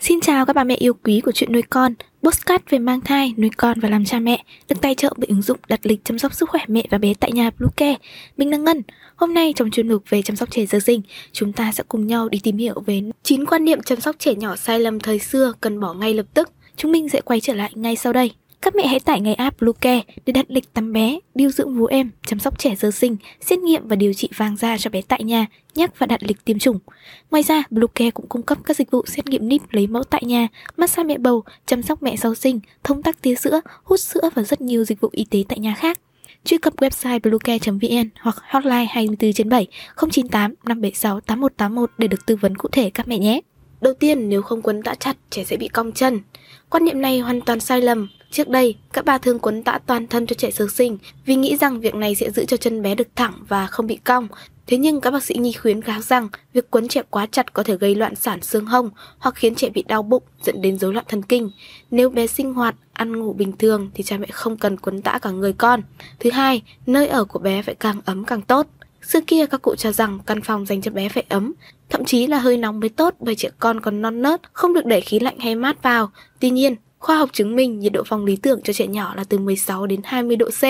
Xin chào các bà mẹ yêu quý của chuyện nuôi con, postcard về mang thai, nuôi con và làm cha mẹ, được tài trợ bởi ứng dụng đặt lịch chăm sóc sức khỏe mẹ và bé tại nhà Bluecare. Mình là Ngân. Hôm nay trong chuyên mục về chăm sóc trẻ sơ sinh, chúng ta sẽ cùng nhau đi tìm hiểu về 9 quan niệm chăm sóc trẻ nhỏ sai lầm thời xưa cần bỏ ngay lập tức. Chúng mình sẽ quay trở lại ngay sau đây. Các mẹ hãy tải ngay app Bluecare để đặt lịch tắm bé, điều dưỡng vú em, chăm sóc trẻ sơ sinh, xét nghiệm và điều trị vàng da cho bé tại nhà, nhắc và đặt lịch tiêm chủng. Ngoài ra, Bluecare cũng cung cấp các dịch vụ xét nghiệm níp lấy mẫu tại nhà, massage mẹ bầu, chăm sóc mẹ sau sinh, thông tắc tia sữa, hút sữa và rất nhiều dịch vụ y tế tại nhà khác. Truy cập website bluecare.vn hoặc hotline 24 trên 7 098 576 8181 để được tư vấn cụ thể các mẹ nhé. Đầu tiên, nếu không quấn đã chặt, trẻ sẽ bị cong chân. Quan niệm này hoàn toàn sai lầm. Trước đây, các bà thường quấn tạ toàn thân cho trẻ sơ sinh vì nghĩ rằng việc này sẽ giữ cho chân bé được thẳng và không bị cong. Thế nhưng các bác sĩ nhi khuyến cáo rằng việc quấn trẻ quá chặt có thể gây loạn sản xương hông hoặc khiến trẻ bị đau bụng dẫn đến rối loạn thần kinh. Nếu bé sinh hoạt, ăn ngủ bình thường thì cha mẹ không cần quấn tã cả người con. Thứ hai, nơi ở của bé phải càng ấm càng tốt. Xưa kia các cụ cho rằng căn phòng dành cho bé phải ấm, thậm chí là hơi nóng mới tốt bởi trẻ con còn non nớt, không được đẩy khí lạnh hay mát vào. Tuy nhiên, Khoa học chứng minh nhiệt độ phòng lý tưởng cho trẻ nhỏ là từ 16 đến 20 độ C.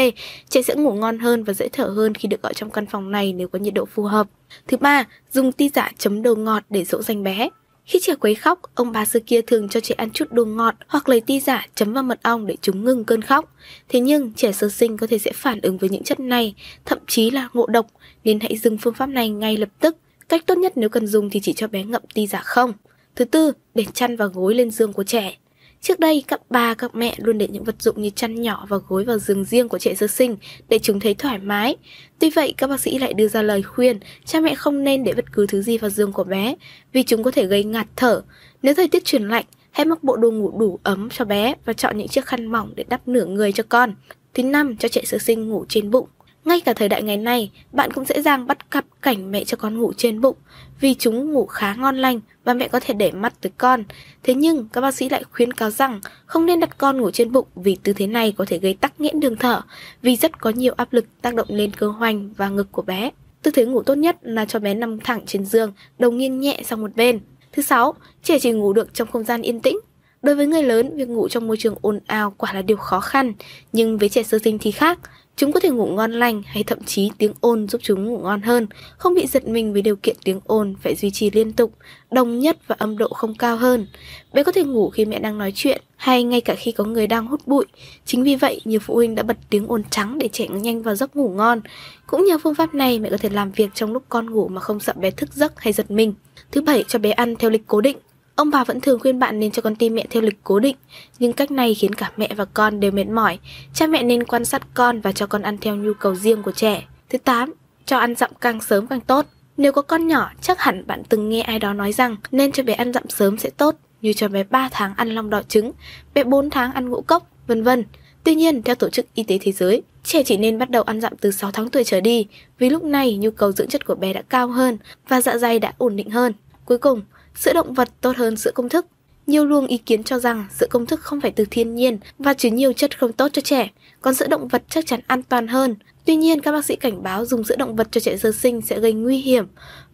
Trẻ sẽ ngủ ngon hơn và dễ thở hơn khi được ở trong căn phòng này nếu có nhiệt độ phù hợp. Thứ ba, dùng ti giả chấm đồ ngọt để dỗ dành bé. Khi trẻ quấy khóc, ông bà xưa kia thường cho trẻ ăn chút đồ ngọt hoặc lấy ti giả chấm vào mật ong để chúng ngừng cơn khóc. Thế nhưng trẻ sơ sinh có thể sẽ phản ứng với những chất này, thậm chí là ngộ độc, nên hãy dừng phương pháp này ngay lập tức. Cách tốt nhất nếu cần dùng thì chỉ cho bé ngậm ti giả không. Thứ tư, để chăn và gối lên giường của trẻ. Trước đây, các bà, các mẹ luôn để những vật dụng như chăn nhỏ và gối vào giường riêng của trẻ sơ sinh để chúng thấy thoải mái. Tuy vậy, các bác sĩ lại đưa ra lời khuyên cha mẹ không nên để bất cứ thứ gì vào giường của bé vì chúng có thể gây ngạt thở. Nếu thời tiết chuyển lạnh, hãy mặc bộ đồ ngủ đủ ấm cho bé và chọn những chiếc khăn mỏng để đắp nửa người cho con. Thứ năm, cho trẻ sơ sinh ngủ trên bụng. Ngay cả thời đại ngày nay, bạn cũng dễ dàng bắt gặp cảnh mẹ cho con ngủ trên bụng vì chúng ngủ khá ngon lành và mẹ có thể để mắt tới con. Thế nhưng các bác sĩ lại khuyến cáo rằng không nên đặt con ngủ trên bụng vì tư thế này có thể gây tắc nghẽn đường thở vì rất có nhiều áp lực tác động lên cơ hoành và ngực của bé. Tư thế ngủ tốt nhất là cho bé nằm thẳng trên giường, đầu nghiêng nhẹ sang một bên. Thứ sáu, trẻ chỉ ngủ được trong không gian yên tĩnh. Đối với người lớn, việc ngủ trong môi trường ồn ào quả là điều khó khăn, nhưng với trẻ sơ sinh thì khác. Chúng có thể ngủ ngon lành hay thậm chí tiếng ồn giúp chúng ngủ ngon hơn, không bị giật mình với điều kiện tiếng ồn phải duy trì liên tục, đồng nhất và âm độ không cao hơn. Bé có thể ngủ khi mẹ đang nói chuyện hay ngay cả khi có người đang hút bụi. Chính vì vậy, nhiều phụ huynh đã bật tiếng ồn trắng để trẻ nhanh vào giấc ngủ ngon. Cũng nhờ phương pháp này, mẹ có thể làm việc trong lúc con ngủ mà không sợ bé thức giấc hay giật mình. Thứ bảy, cho bé ăn theo lịch cố định. Ông bà vẫn thường khuyên bạn nên cho con tim mẹ theo lịch cố định, nhưng cách này khiến cả mẹ và con đều mệt mỏi. Cha mẹ nên quan sát con và cho con ăn theo nhu cầu riêng của trẻ. Thứ 8. Cho ăn dặm càng sớm càng tốt. Nếu có con nhỏ, chắc hẳn bạn từng nghe ai đó nói rằng nên cho bé ăn dặm sớm sẽ tốt, như cho bé 3 tháng ăn long đỏ trứng, bé 4 tháng ăn ngũ cốc, vân vân. Tuy nhiên, theo Tổ chức Y tế Thế giới, trẻ chỉ nên bắt đầu ăn dặm từ 6 tháng tuổi trở đi, vì lúc này nhu cầu dưỡng chất của bé đã cao hơn và dạ dày đã ổn định hơn. Cuối cùng, sữa động vật tốt hơn sữa công thức. Nhiều luồng ý kiến cho rằng sữa công thức không phải từ thiên nhiên và chứa nhiều chất không tốt cho trẻ, còn sữa động vật chắc chắn an toàn hơn. Tuy nhiên, các bác sĩ cảnh báo dùng sữa động vật cho trẻ sơ sinh sẽ gây nguy hiểm,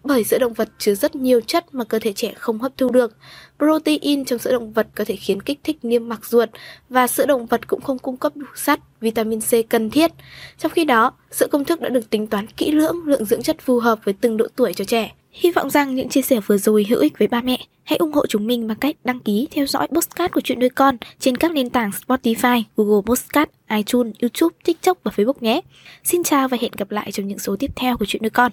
bởi sữa động vật chứa rất nhiều chất mà cơ thể trẻ không hấp thu được. Protein trong sữa động vật có thể khiến kích thích niêm mạc ruột và sữa động vật cũng không cung cấp đủ sắt, vitamin C cần thiết. Trong khi đó, sữa công thức đã được tính toán kỹ lưỡng lượng dưỡng chất phù hợp với từng độ tuổi cho trẻ. Hy vọng rằng những chia sẻ vừa rồi hữu ích với ba mẹ. Hãy ủng hộ chúng mình bằng cách đăng ký theo dõi postcard của chuyện nuôi con trên các nền tảng Spotify, Google Postcard, iTunes, YouTube, TikTok và Facebook nhé. Xin chào và hẹn gặp lại trong những số tiếp theo của chuyện nuôi con.